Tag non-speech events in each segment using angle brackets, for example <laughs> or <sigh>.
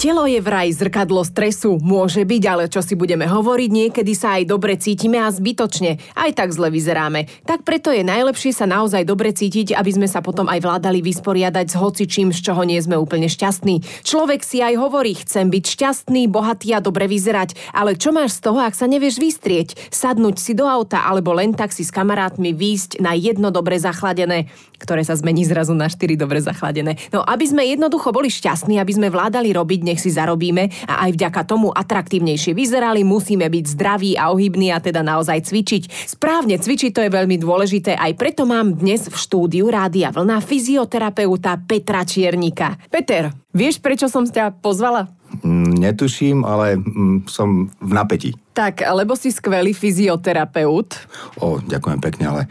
Telo je vraj zrkadlo stresu. Môže byť, ale čo si budeme hovoriť, niekedy sa aj dobre cítime a zbytočne. Aj tak zle vyzeráme. Tak preto je najlepšie sa naozaj dobre cítiť, aby sme sa potom aj vládali vysporiadať s hocičím, z čoho nie sme úplne šťastní. Človek si aj hovorí, chcem byť šťastný, bohatý a dobre vyzerať. Ale čo máš z toho, ak sa nevieš vystrieť? Sadnúť si do auta alebo len tak si s kamarátmi výjsť na jedno dobre zachladené, ktoré sa zmení zrazu na štyri dobre zachladené. No aby sme jednoducho boli šťastní, aby sme vládali robiť nech si zarobíme a aj vďaka tomu atraktívnejšie vyzerali, musíme byť zdraví a ohybní a teda naozaj cvičiť. Správne cvičiť to je veľmi dôležité, aj preto mám dnes v štúdiu Rádia Vlna fyzioterapeuta Petra Čiernika. Peter, vieš prečo som ťa pozvala? Mm, netuším, ale mm, som v napätí. Tak, lebo si skvelý fyzioterapeut. O, ďakujem pekne, ale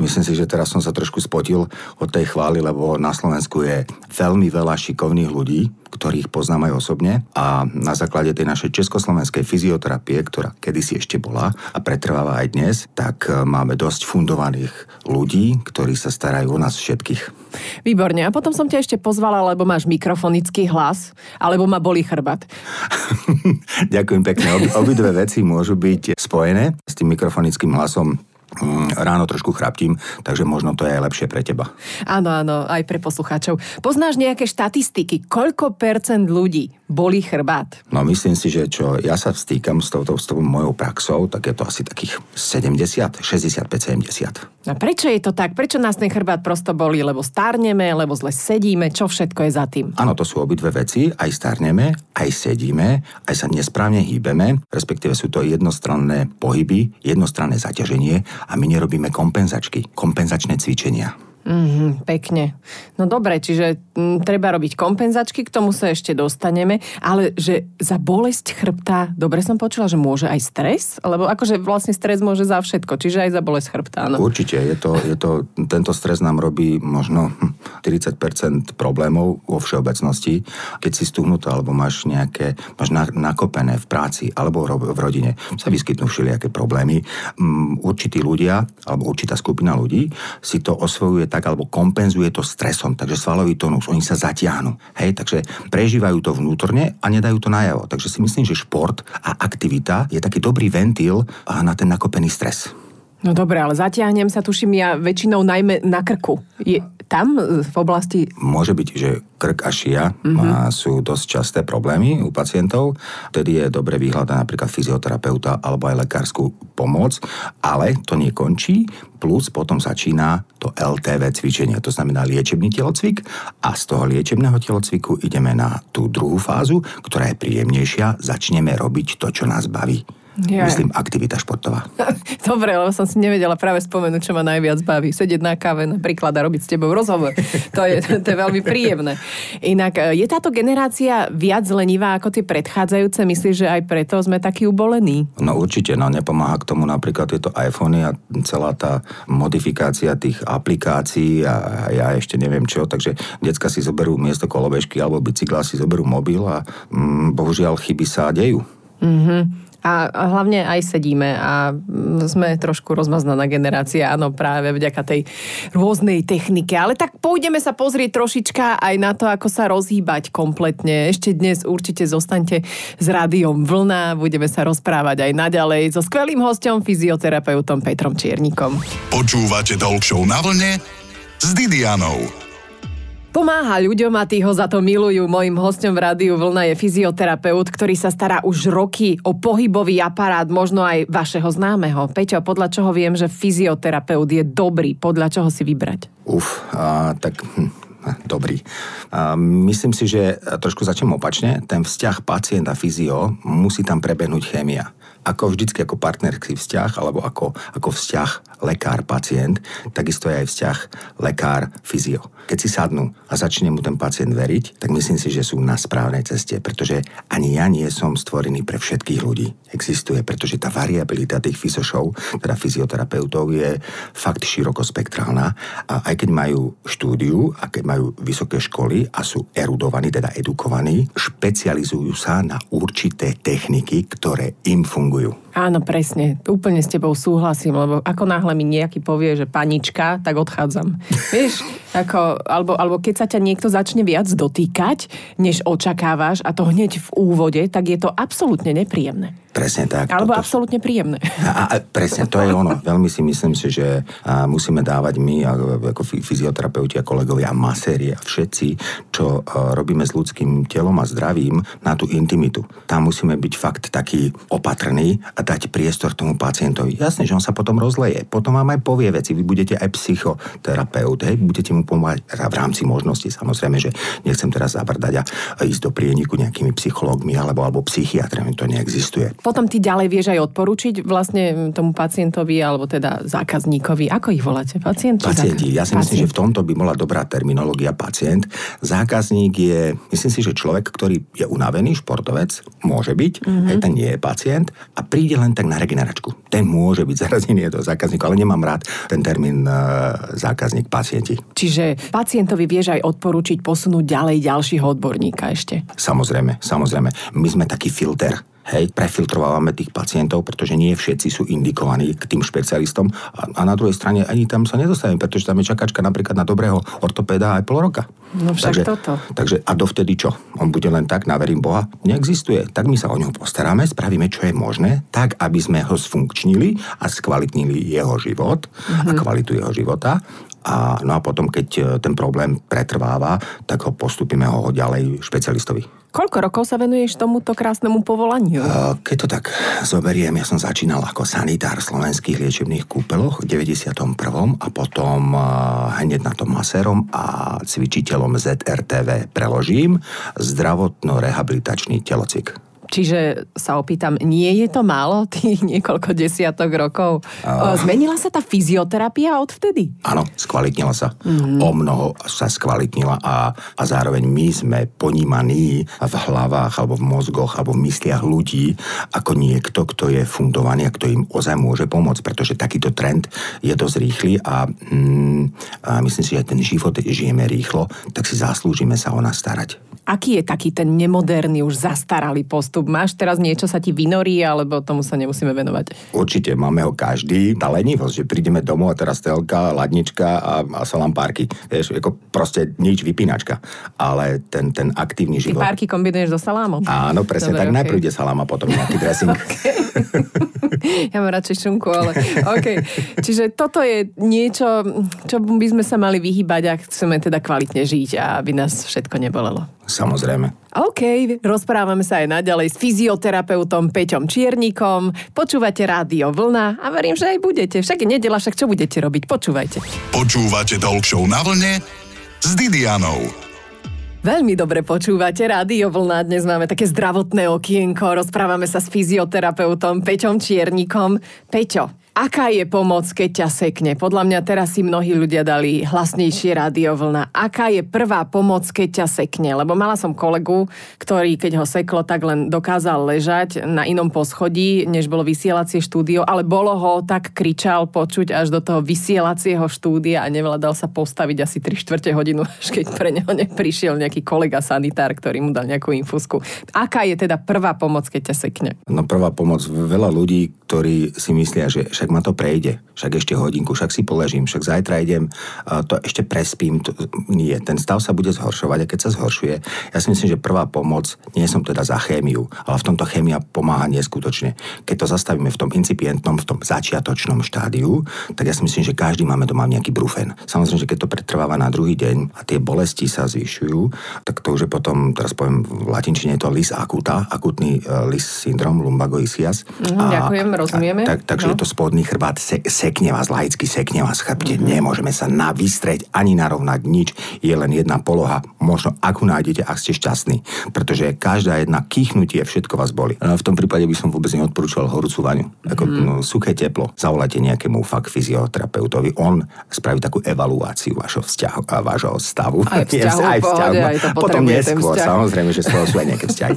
myslím si, že teraz som sa trošku spotil od tej chvály, lebo na Slovensku je veľmi veľa šikovných ľudí, ktorých poznám aj osobne a na základe tej našej československej fyzioterapie, ktorá kedysi ešte bola a pretrváva aj dnes, tak e, máme dosť fundovaných ľudí, ktorí sa starajú o nás všetkých. Výborne. A potom som ťa ešte pozvala, lebo máš mikrofonický hlas, alebo ma boli chrbát. <laughs> Ďakujem pekne. Obi, obidve veci môžu byť spojené s tým mikrofonickým hlasom Mm, ráno trošku chraptím, takže možno to je aj lepšie pre teba. Áno, áno, aj pre poslucháčov. Poznáš nejaké štatistiky? Koľko percent ľudí bolí chrbát? No myslím si, že čo ja sa stýkam s touto, s touto mojou praxou, tak je to asi takých 70, 65, 70. A prečo je to tak? Prečo nás ten chrbát prosto bolí? Lebo stárneme, lebo zle sedíme? Čo všetko je za tým? Áno, to sú obidve veci. Aj stárneme, aj sedíme, aj sa nesprávne hýbeme, respektíve sú to jednostranné pohyby, jednostranné zaťaženie a my nerobíme kompenzačky, kompenzačné cvičenia. Mm-hmm, pekne. No dobre, čiže m, treba robiť kompenzačky, k tomu sa ešte dostaneme, ale že za bolesť chrbta, dobre som počula, že môže aj stres? Lebo akože vlastne stres môže za všetko, čiže aj za bolesť chrbta, no. Určite, je to, je to, tento stres nám robí možno 40% problémov vo všeobecnosti. Keď si stuhnutá, alebo máš nejaké, máš nakopené v práci alebo v rodine, sa vyskytnú všelijaké problémy. Určití ľudia, alebo určitá skupina ľudí si to osvojuje tak, alebo kompenzuje to stresom, takže svalový tónus, oni sa zatiahnu. Hej, takže prežívajú to vnútorne a nedajú to najavo. Takže si myslím, že šport a aktivita je taký dobrý ventil na ten nakopený stres. No dobre, ale zatiahnem sa, tuším ja väčšinou najmä na krku. Je tam e, v oblasti... Môže byť, že krk a šia mm-hmm. sú dosť časté problémy u pacientov. Vtedy je dobre vyhľadať napríklad fyzioterapeuta alebo aj lekárskú pomoc, ale to nekončí, plus potom začína to LTV cvičenie, to znamená liečebný telocvik a z toho liečebného telocviku ideme na tú druhú fázu, ktorá je príjemnejšia, začneme robiť to, čo nás baví. Ja. Myslím, aktivita športová. <laughs> Dobre, lebo som si nevedela práve spomenúť, čo ma najviac baví. Sedieť na káve napríklad a robiť s tebou rozhovor. <laughs> To je, to je veľmi príjemné. Inak, e, je táto generácia viac lenivá ako tie predchádzajúce? Myslíš, že aj preto sme takí ubolení? No určite, no nepomáha k tomu napríklad tieto iPhony a celá tá modifikácia tých aplikácií a ja ešte neviem čo, takže decka si zoberú miesto kolobežky alebo bicykla si zoberú mobil a mm, bohužiaľ chyby sa dejú. Mm-hmm. A, hlavne aj sedíme a sme trošku rozmaznaná generácia, áno, práve vďaka tej rôznej technike. Ale tak pôjdeme sa pozrieť trošička aj na to, ako sa rozhýbať kompletne. Ešte dnes určite zostaňte s rádiom Vlna, budeme sa rozprávať aj naďalej so skvelým hostom, fyzioterapeutom Petrom Čiernikom. Počúvate Talk na vlne s Didianou. Pomáha ľuďom a tí ho za to milujú. Mojím hostom v rádiu Vlna je fyzioterapeut, ktorý sa stará už roky o pohybový aparát, možno aj vašeho známeho. Peťo, podľa čoho viem, že fyzioterapeut je dobrý? Podľa čoho si vybrať? Uf, a, tak hm, dobrý. Myslím si, že trošku začnem opačne. Ten vzťah pacient a fyzio musí tam prebehnúť chémia ako vždycky ako partnerský vzťah alebo ako, ako vzťah lekár-pacient, takisto je aj vzťah lekár-fyzio. Keď si sadnú a začne mu ten pacient veriť, tak myslím si, že sú na správnej ceste, pretože ani ja nie som stvorený pre všetkých ľudí. Existuje, pretože tá variabilita tých fyzošov, teda fyzioterapeutov, je fakt širokospektrálna a aj keď majú štúdiu a keď majú vysoké školy a sú erudovaní, teda edukovaní, špecializujú sa na určité techniky, ktoré im fungujú fungujú. Áno, presne. Úplne s tebou súhlasím, lebo ako náhle mi nejaký povie, že panička, tak odchádzam. <laughs> Vieš, ako, alebo, alebo keď sa ťa niekto začne viac dotýkať, než očakávaš, a to hneď v úvode, tak je to absolútne nepríjemné. Presne tak. Alebo toto- absolútne príjemné. <laughs> A, a presne, to je ono. Veľmi si myslím si, že musíme dávať my, ako, ako fy- fyzioterapeuti a kolegovia, maséri a všetci, čo robíme s ľudským telom a zdravím, na tú intimitu. Tam musíme byť fakt taký opatrný a dať priestor tomu pacientovi. Jasne, že on sa potom rozleje. Potom vám aj povie veci. Vy budete aj psychoterapeut, hej? budete mu pomáhať v rámci možnosti. Samozrejme, že nechcem teraz zabrdať a, ísť do prieniku nejakými psychológmi alebo, alebo psychiatrami. To neexistuje. Potom ty ďalej vieš aj odporučiť vlastne tomu pacientovi alebo teda zákazníkovi. Ako ich voláte? Pacienti. zákaz- Ja si myslím, Pacient. že v tomto by bola dobrá terminológia pacient. Zákazník je, myslím si, že človek, ktorý je unavený, športovec, môže byť, Mhm. mm-hmm. hej, ten nie je pacient a príde len tak na regeneračku. Ten môže byť zarazený do zákazníka, ale nemám rád ten termín uh, zákazník pacienti. Čiže pacientovi vieš aj odporučiť posunúť ďalej ďalšieho odborníka ešte. Samozrejme, samozrejme. My sme taký filter. Hej, prefiltrovávame tých pacientov, pretože nie všetci sú indikovaní k tým špecialistom a, a na druhej strane ani tam sa nedostaneme, pretože tam je čakačka napríklad na dobrého ortopéda aj pol roka. No však takže, toto. Takže a dovtedy čo? On bude len tak, naverím Boha? Neexistuje. Tak my sa o neho postaráme, spravíme, čo je možné, tak, aby sme ho sfunkčnili a skvalitnili jeho život a kvalitu jeho života. A, no a potom, keď e, ten problém pretrváva, tak ho postupíme ho ďalej špecialistovi. Koľko rokov sa venuješ tomuto krásnemu povolaniu? Keď to tak zoberiem, ja som začínal ako sanitár v slovenských liečebných kúpeloch v 91. a potom hneď na tom masérom a cvičiteľom ZRTV preložím zdravotno-rehabilitačný telocvik. Čiže sa opýtam, nie je to málo, tých niekoľko desiatok rokov? A- Zmenila sa tá fyzioterapia odvtedy? Áno, skvalitnila sa. Mm-hmm. O mnoho sa skvalitnila a, a zároveň my sme ponímaní v hlavách alebo v mozgoch alebo v mysliach ľudí ako niekto, kto je fundovaný a kto im ozaj môže pomôcť, pretože takýto trend je dosť rýchly a, mm, a myslím si, že ten život žijeme rýchlo, tak si zaslúžime sa o nás starať. Aký je taký ten nemoderný, už zastaralý postup? Máš teraz niečo sa ti vynorí, alebo tomu sa nemusíme venovať? Určite máme ho každý. Tá lenivosť, že prídeme domov a teraz telka, ladnička a, a salampárky. Vieš, ako proste nič vypínačka. Ale ten, ten aktívny Ty život... párky kombinuješ so salámom? Áno, presne Dobre, tak. okej. Najprv ide salám a potom nejaký <laughs> dressing. <laughs> Ja mám radšej šunku, ale OK. Čiže toto je niečo, čo by sme sa mali vyhýbať, ak chceme teda kvalitne žiť a aby nás všetko nebolelo. Samozrejme. OK, rozprávame sa aj naďalej s fyzioterapeutom Peťom Čiernikom. Počúvate Rádio Vlna a verím, že aj budete. Však je nedela, však čo budete robiť? Počúvajte. Počúvate Talk Show na vlne s Didianou. Veľmi dobre počúvate Rádio Vlna. Dnes máme také zdravotné okienko. Rozprávame sa s fyzioterapeutom Peťom Čiernikom. Peťo, aká je pomoc, keď ťa sekne? Podľa mňa teraz si mnohí ľudia dali hlasnejšie Rádio Vlna. Aká je prvá pomoc, keď ťa sekne? Lebo mala som kolegu, ktorý keď ho seklo, tak len dokázal ležať na inom poschodí, než bolo vysielacie štúdio, ale bolo ho tak kričal počuť až do toho vysielacieho štúdia a nevládal sa postaviť asi 3 čtvrte hodinu, <laughs> až keď pre neho neprišiel nejaký kolega sanitár, ktorý mu dal nejakú infusku. Aká je teda prvá pomoc, keď ťa sekne? No prvá pomoc. Veľa ľudí, ktorí si myslia, že však ma to prejde, však ešte hodinku, však si poležím, však zajtra idem, a to ešte prespím. To, nie, ten stav sa bude zhoršovať a keď sa zhoršuje, ja si myslím, že prvá pomoc, nie som teda za chémiu, ale v tomto chémia pomáha neskutočne. Keď to zastavíme v tom incipientnom, v tom začiatočnom štádiu, tak ja si myslím, že každý máme doma nejaký brufen. Samozrejme, že keď to pretrváva na druhý deň a tie bolesti sa zvyšujú, tak to už je potom, teraz poviem v latinčine, je to lis acuta, akutný uh, lis syndrom, lumbagoisias. Mhm, ďakujem, rozumieme. Tak, takže No. je to spodný chrbát, se, sekne vás, laicky sekne vás chrbte, mm-hmm. nemôžeme sa navystreť ani narovnať nič, je len jedna poloha, možno akú nájdete, ak ste šťastní, pretože každá jedna kýchnutie, všetko vás boli. V tom prípade by som vôbec neodporúčal horúcu vaňu, ako Mhm. mm. no, suché teplo. Zavolajte nejakému fakt fyzioterapeutovi, on spraví takú evaluáciu vašho vzťahu, a vášho stavu. Aj <laughs> vzťahu, aj pohode, no, aj to Potom neskôr, samozrejme, že skoro <laughs> sú aj nejaké vzťahy.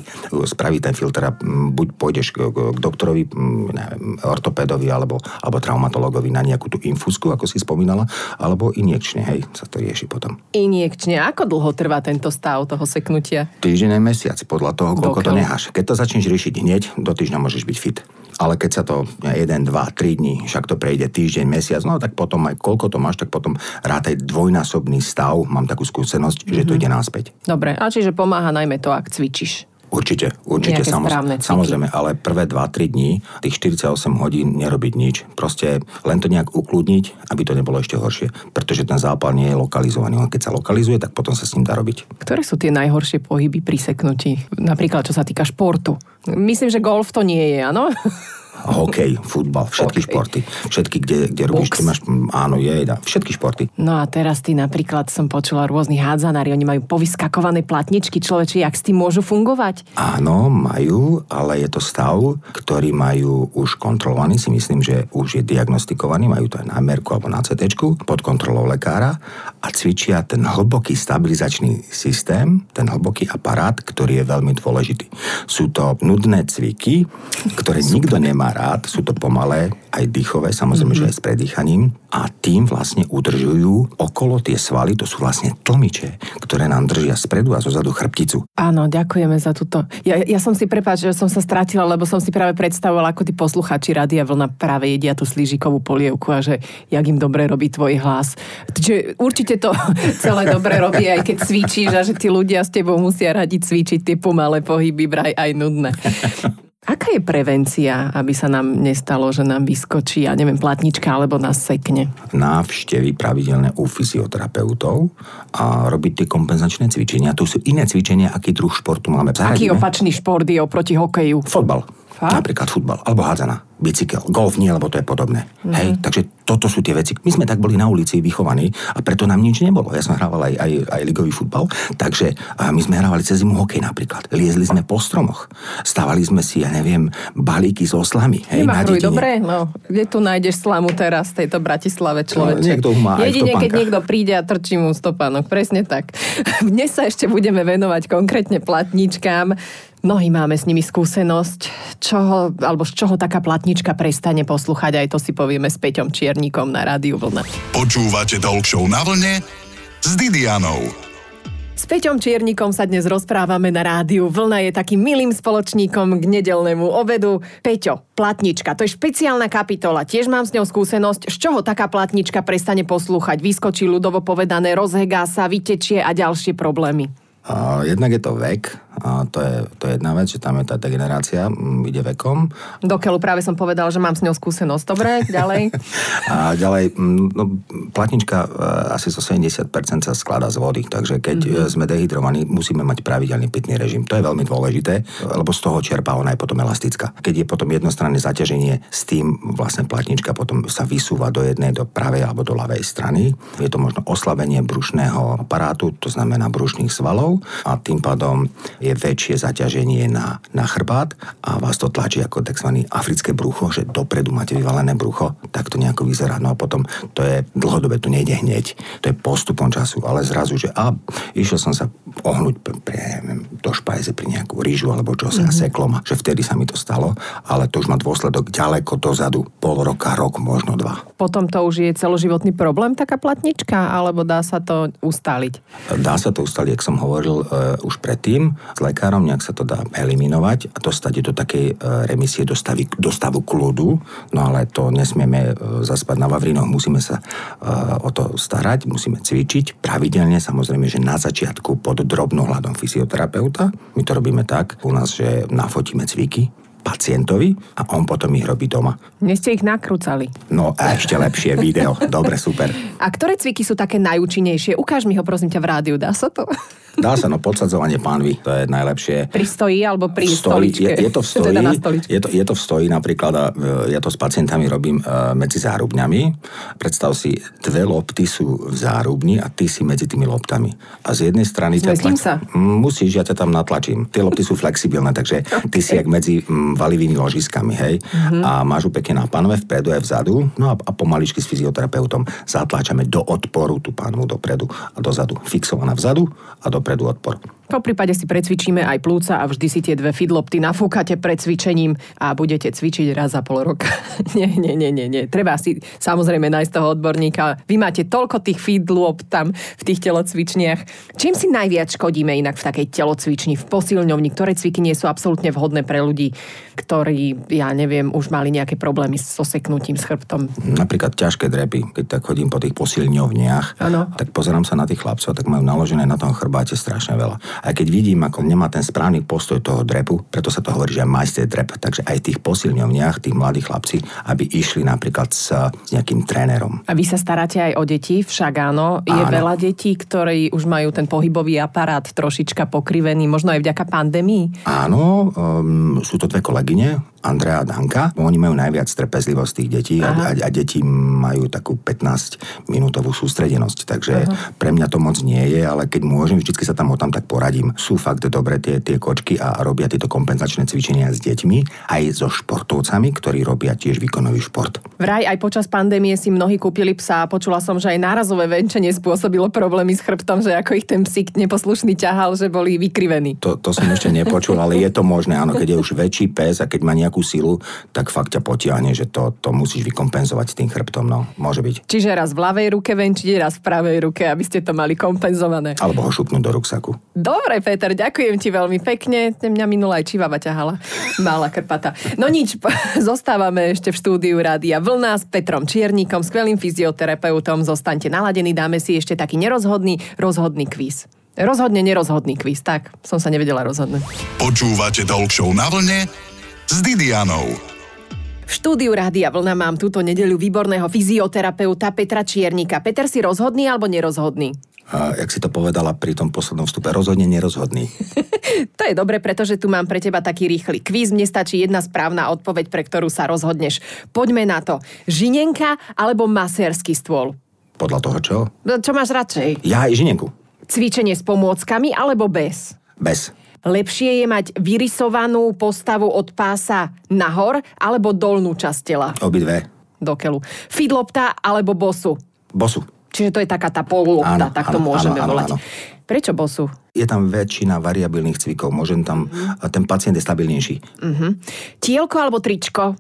Spraví ten filter a mm, buď pôjdeš k, k, k doktorovi, mm, neviem, ortopédovi alebo, alebo traumatologovi na nejakú tú infúzku, ako si spomínala, alebo injekčne, hej, sa to rieši potom. Injekčne. Ako dlho trvá tento stav toho seknutia? Týždeň mesiac, podľa toho, koľko to Dokiaľ? necháš. Keď to začneš riešiť hneď, do týždňa môžeš byť fit. ale keď sa to 1, 2, 3 dní, však to prejde týždeň, mesiac, no tak potom aj koľko to máš, tak potom rátaj dvojnásobný stav, mám takú skúsenosť, mm-hmm. že to ide náspäť. Dobre, a čiže pomáha najmä to, ak cvičíš. Určite, určite, samozrejme, samozrejme, ale prvé 2-3 dní, tých 48 hodín nerobiť nič. Proste len to nejak ukludniť, aby to nebolo ešte horšie. Pretože ten zápal nie je lokalizovaný. On keď sa lokalizuje, tak potom sa s ním dá robiť. Ktoré sú tie najhoršie pohyby pri seknutí? Napríklad, čo sa týka športu. Myslím, že golf to nie je, áno? <laughs> hokej, futbal, všetky okay. športy. Všetky, kde, kde robíš, ty máš, áno, je, dá, všetky športy. No a teraz ty napríklad som počula rôznych hádzanári, oni majú povyskakované platničky, človeči, jak s tým môžu fungovať? Áno, majú, ale je to stav, ktorý majú už kontrolovaný, si myslím, že už je diagnostikovaný, majú to aj na merku alebo na CT pod kontrolou lekára a cvičia ten hlboký stabilizačný systém, ten hlboký aparát, ktorý je veľmi dôležitý. Sú to nudné cviky, ktoré nikto nemá rád, sú to pomalé, aj dýchové, samozrejme, mm-hmm. že aj s predýchaním a tým vlastne udržujú okolo tie svaly, to sú vlastne tlmiče, ktoré nám držia spredu a zozadu chrbticu. Áno, ďakujeme za túto. Ja, ja som si prepáč, že som sa stratila, lebo som si práve predstavovala, ako tí posluchači Radia Vlna práve jedia tú slížikovú polievku a že jak im dobre robí tvoj hlas. Čiže určite to <laughs> celé dobre robí, aj keď cvičíš a že tí ľudia s tebou musia radi cvičiť tie pomalé pohyby, braj aj nudné. Aká je prevencia, aby sa nám nestalo, že nám vyskočí, ja neviem, platnička alebo nás sekne? Návštevy pravidelné u fyzioterapeutov a robiť tie kompenzačné cvičenia. Tu sú iné cvičenia, aký druh športu máme. Zaradíme. Aký opačný šport je oproti hokeju? Fotbal. Fakt? Napríklad futbal, alebo hádzana, bicykel, golf nie, lebo to je podobné. Mm-hmm. Hej, takže toto sú tie veci. My sme tak boli na ulici vychovaní a preto nám nič nebolo. Ja som hrával aj, aj, aj ligový futbal, takže my sme hrávali cez zimu hokej napríklad. Liezli sme po stromoch, stávali sme si, ja neviem, balíky s oslami. Hej, Nemahruj, dobre, no, kde tu nájdeš slamu teraz v tejto Bratislave človeče? No, niekto má Jedine, keď niekto príde a trčí mu stopánok, presne tak. <laughs> Dnes sa ešte budeme venovať konkrétne platničkám. Mnohí máme s nimi skúsenosť, čoho, alebo z čoho taká platnička prestane poslúchať, aj to si povieme s Peťom Čiernikom na Rádiu Vlna. Počúvate Talk na vlne s Didianou. S Peťom Čiernikom sa dnes rozprávame na rádiu. Vlna je takým milým spoločníkom k nedelnému obedu. Peťo, platnička, to je špeciálna kapitola. Tiež mám s ňou skúsenosť. Z čoho taká platnička prestane poslúchať? Vyskočí ľudovo povedané, rozhegá sa, vytečie a ďalšie problémy. A jednak je to vek, a to je, to je jedna vec, že tam je tá degenerácia, m, ide vekom. Dokeľu práve som povedal, že mám s ňou skúsenosť. Dobre, ďalej. <laughs> a ďalej, no, platnička e, asi zo 70% sa skladá z vody, takže keď mm-hmm. sme dehydrovaní, musíme mať pravidelný pitný režim. To je veľmi dôležité, lebo z toho čerpá ona je potom elastická. Keď je potom jednostranné zaťaženie, s tým vlastne platnička potom sa vysúva do jednej, do pravej alebo do ľavej strany. Je to možno oslabenie brušného aparátu, to znamená brušných svalov a tým pádom je je väčšie zaťaženie na, na chrbát a vás to tlačí ako tzv. africké brucho, že dopredu máte vyvalené brucho, tak to nejako vyzerá. No a potom to je dlhodobé, to nejde hneď, to je postupom času, ale zrazu, že a išiel som sa ohnúť pre, pre, neviem, do špajze pri nejakú rýžu alebo čo sa mm-hmm. seklo ma, že vtedy sa mi to stalo, ale to už má dôsledok ďaleko dozadu, pol roka, rok, možno dva. Potom to už je celoživotný problém, taká platnička, alebo dá sa to ustaliť? Dá sa to ustaliť, jak som hovoril uh, už predtým lekárom, nejak sa to dá eliminovať a dostať do takej e, remisie, do, stavy, do stavu kľudu, no ale to nesmieme e, zaspať na Vavrinoch, musíme sa e, o to starať, musíme cvičiť pravidelne, samozrejme, že na začiatku pod drobnohľadom fyzioterapeuta. My to robíme tak u nás, že nafotíme cviky, pacientovi a on potom ich robí doma. Dnes ste ich nakrúcali. No a ešte lepšie video. Dobre, super. A ktoré cviky sú také najúčinnejšie? Ukáž mi ho prosím ťa v rádiu, dá sa to? Dá sa, no podsadzovanie pánvy, to je najlepšie. Pri stoji alebo pri stoji, stoličke? Je, je, to v <laughs> stoji, teda je, to, je to v stoji napríklad, a e, ja to s pacientami robím uh, medzi zárubňami. Predstav si, dve lopty sú v zárubni a ty si medzi tými loptami. A z jednej strany... Zmestím ťa sa? Musíš, ja ťa tam natlačím. Tie lopty sú flexibilné, takže ty si jak medzi m, valivými ložiskami, hej. Mm-hmm. A máš ju pekne na panve, vpredu aj vzadu, no a, a pomaličky s fyzioterapeutom zatláčame do odporu tú panvu dopredu a dozadu. Fixovaná vzadu a dopredu odpor. Po prípade si precvičíme aj plúca a vždy si tie dve fidlopty nafúkate pred cvičením a budete cvičiť raz za pol roka. <laughs> nie, nie, nie, nie, nie. Treba si samozrejme nájsť toho odborníka. Vy máte toľko tých fidlop tam v tých telocvičniach. Čím si najviac škodíme inak v takej telocvični, v posilňovni, ktoré cviky nie sú absolútne vhodné pre ľudí, ktorí, ja neviem, už mali nejaké problémy so seknutím, s chrbtom? Napríklad ťažké drepy, keď tak chodím po tých posilňovniach, Áno. tak pozerám sa na tých chlapcov, tak majú naložené na tom chrbáte strašne veľa. Aj keď vidím, ako nemá ten správny postoj toho drepu, preto sa to hovorí, že majster drep. Takže aj v tých posilňovniach, tí mladí chlapci, aby išli napríklad s, s nejakým trénerom. A vy sa staráte aj o deti, však áno. Je Áno. veľa detí, ktorí už majú ten pohybový aparát trošička pokrivený, možno aj vďaka pandémii. Áno, um, sú to dve kolegyne, Andrea a Danka. Oni majú najviac trpezlivosť tých detí a, a, a deti majú takú 15-minútovú sústredenosť. Takže Aha. pre mňa to moc nie je, ale keď môžem, vždycky sa tam o tam tak poradím. Sú fakt dobre tie, tie kočky a robia tieto kompenzačné cvičenia s deťmi, aj so športovcami, ktorí robia tiež výkonový šport. Vraj aj počas pandémie si mnohí kúpili psa a počula som, že aj nárazové venčenie spôsobilo problémy s chrbtom, že ako ich ten psík neposlušný ťahal, že boli vykrivení. To, to som ešte nepočul, ale je to možné. Áno, keď je už väčší pes a keď má nejakú silu, tak fakt ťa potiahne, že to, to musíš vykompenzovať tým chrbtom. No, môže byť. Čiže raz v ľavej ruke venčiť, raz v pravej ruke, aby ste to mali kompenzované. Alebo ho šupnúť do ruksaku. Dobre, Peter, ďakujem ti veľmi pekne. Mňa minula aj čivava ťahala. Malá krpata. No nič, <laughs> zostávame ešte v štúdiu Rádia Vlna s Petrom Čiernikom, skvelým fyzioterapeutom. Zostaňte naladení, dáme si ešte taký nerozhodný, rozhodný kvíz. Rozhodne nerozhodný kvíz, tak som sa nevedela rozhodnúť. Počúvate Talk Show na vlne s Didianou. V štúdiu Rádia Vlna mám túto nedeľu výborného fyzioterapeuta Petra Čiernika. Peter si rozhodný alebo nerozhodný? A jak si to povedala pri tom poslednom vstupe, rozhodne nerozhodný. <laughs> To je dobre, pretože tu mám pre teba taký rýchly kvíz. Mne stačí jedna správna odpoveď, pre ktorú sa rozhodneš. Poďme na to. Žinenka alebo masérsky stôl? Podľa toho čo? No, Čo máš radšej? Ja aj žinenku. Cvičenie s pomôckami alebo bez? Bez. Lepšie je mať vyrysovanú postavu od pása nahor alebo dolnú časť tela Obidve. do keľu. Fidlopta alebo bosu? Bosu. Čiže to je taká tá polulopta, Áno, tak to áno, môžeme áno, áno, volať. áno. Prečo bosu? Je tam väčšina variabilných cvikov. Môžem tam, a ten pacient je stabilnejší. Tielko alebo tričko?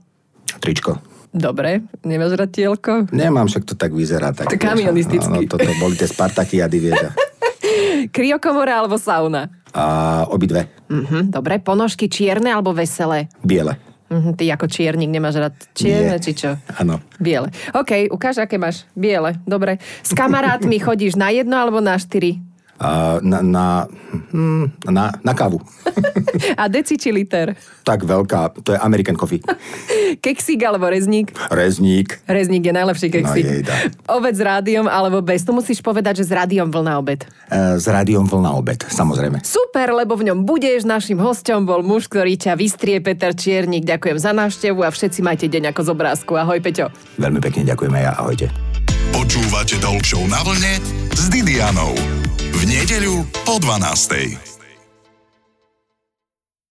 Tričko. Dobre, nemáš rád tielko? Nemám, však to tak vyzerá. Tak, To kamionisticky. No, toto boli tie Spartakiady, vieš. a- <laughs> Kryokomora alebo sauna? A obidve. Mhm, dobre, ponožky čierne alebo veselé? Biele. Mhm, ty ako čiernik nemáš rád čierne, Nie. či čo? Áno. Biele. OK, ukáž, aké máš. Biele, dobre. S kamarátmi chodíš na jedno alebo na štyri? Na, na, hm, na, na kávu. A deci či liter? Tak veľká, to je American coffee. Keksík alebo rezník? Rezník. Rezník je najlepší keksík. No jejda. Obed s rádiom alebo bez? Tu musíš povedať, že s rádiom vlna obed. E, s rádiom vlna obed, samozrejme. Super, lebo v ňom budeš. Našim hosťom bol muž, ktorý ťa vystrie, Peter Čiernik. Ďakujem za návštevu a všetci majte deň ako z obrázku. Ahoj, Peťo. Veľmi pekne ďakujeme ja, ahojte. Počúvate Show na vlne s Didianou. V nedeľu po 12.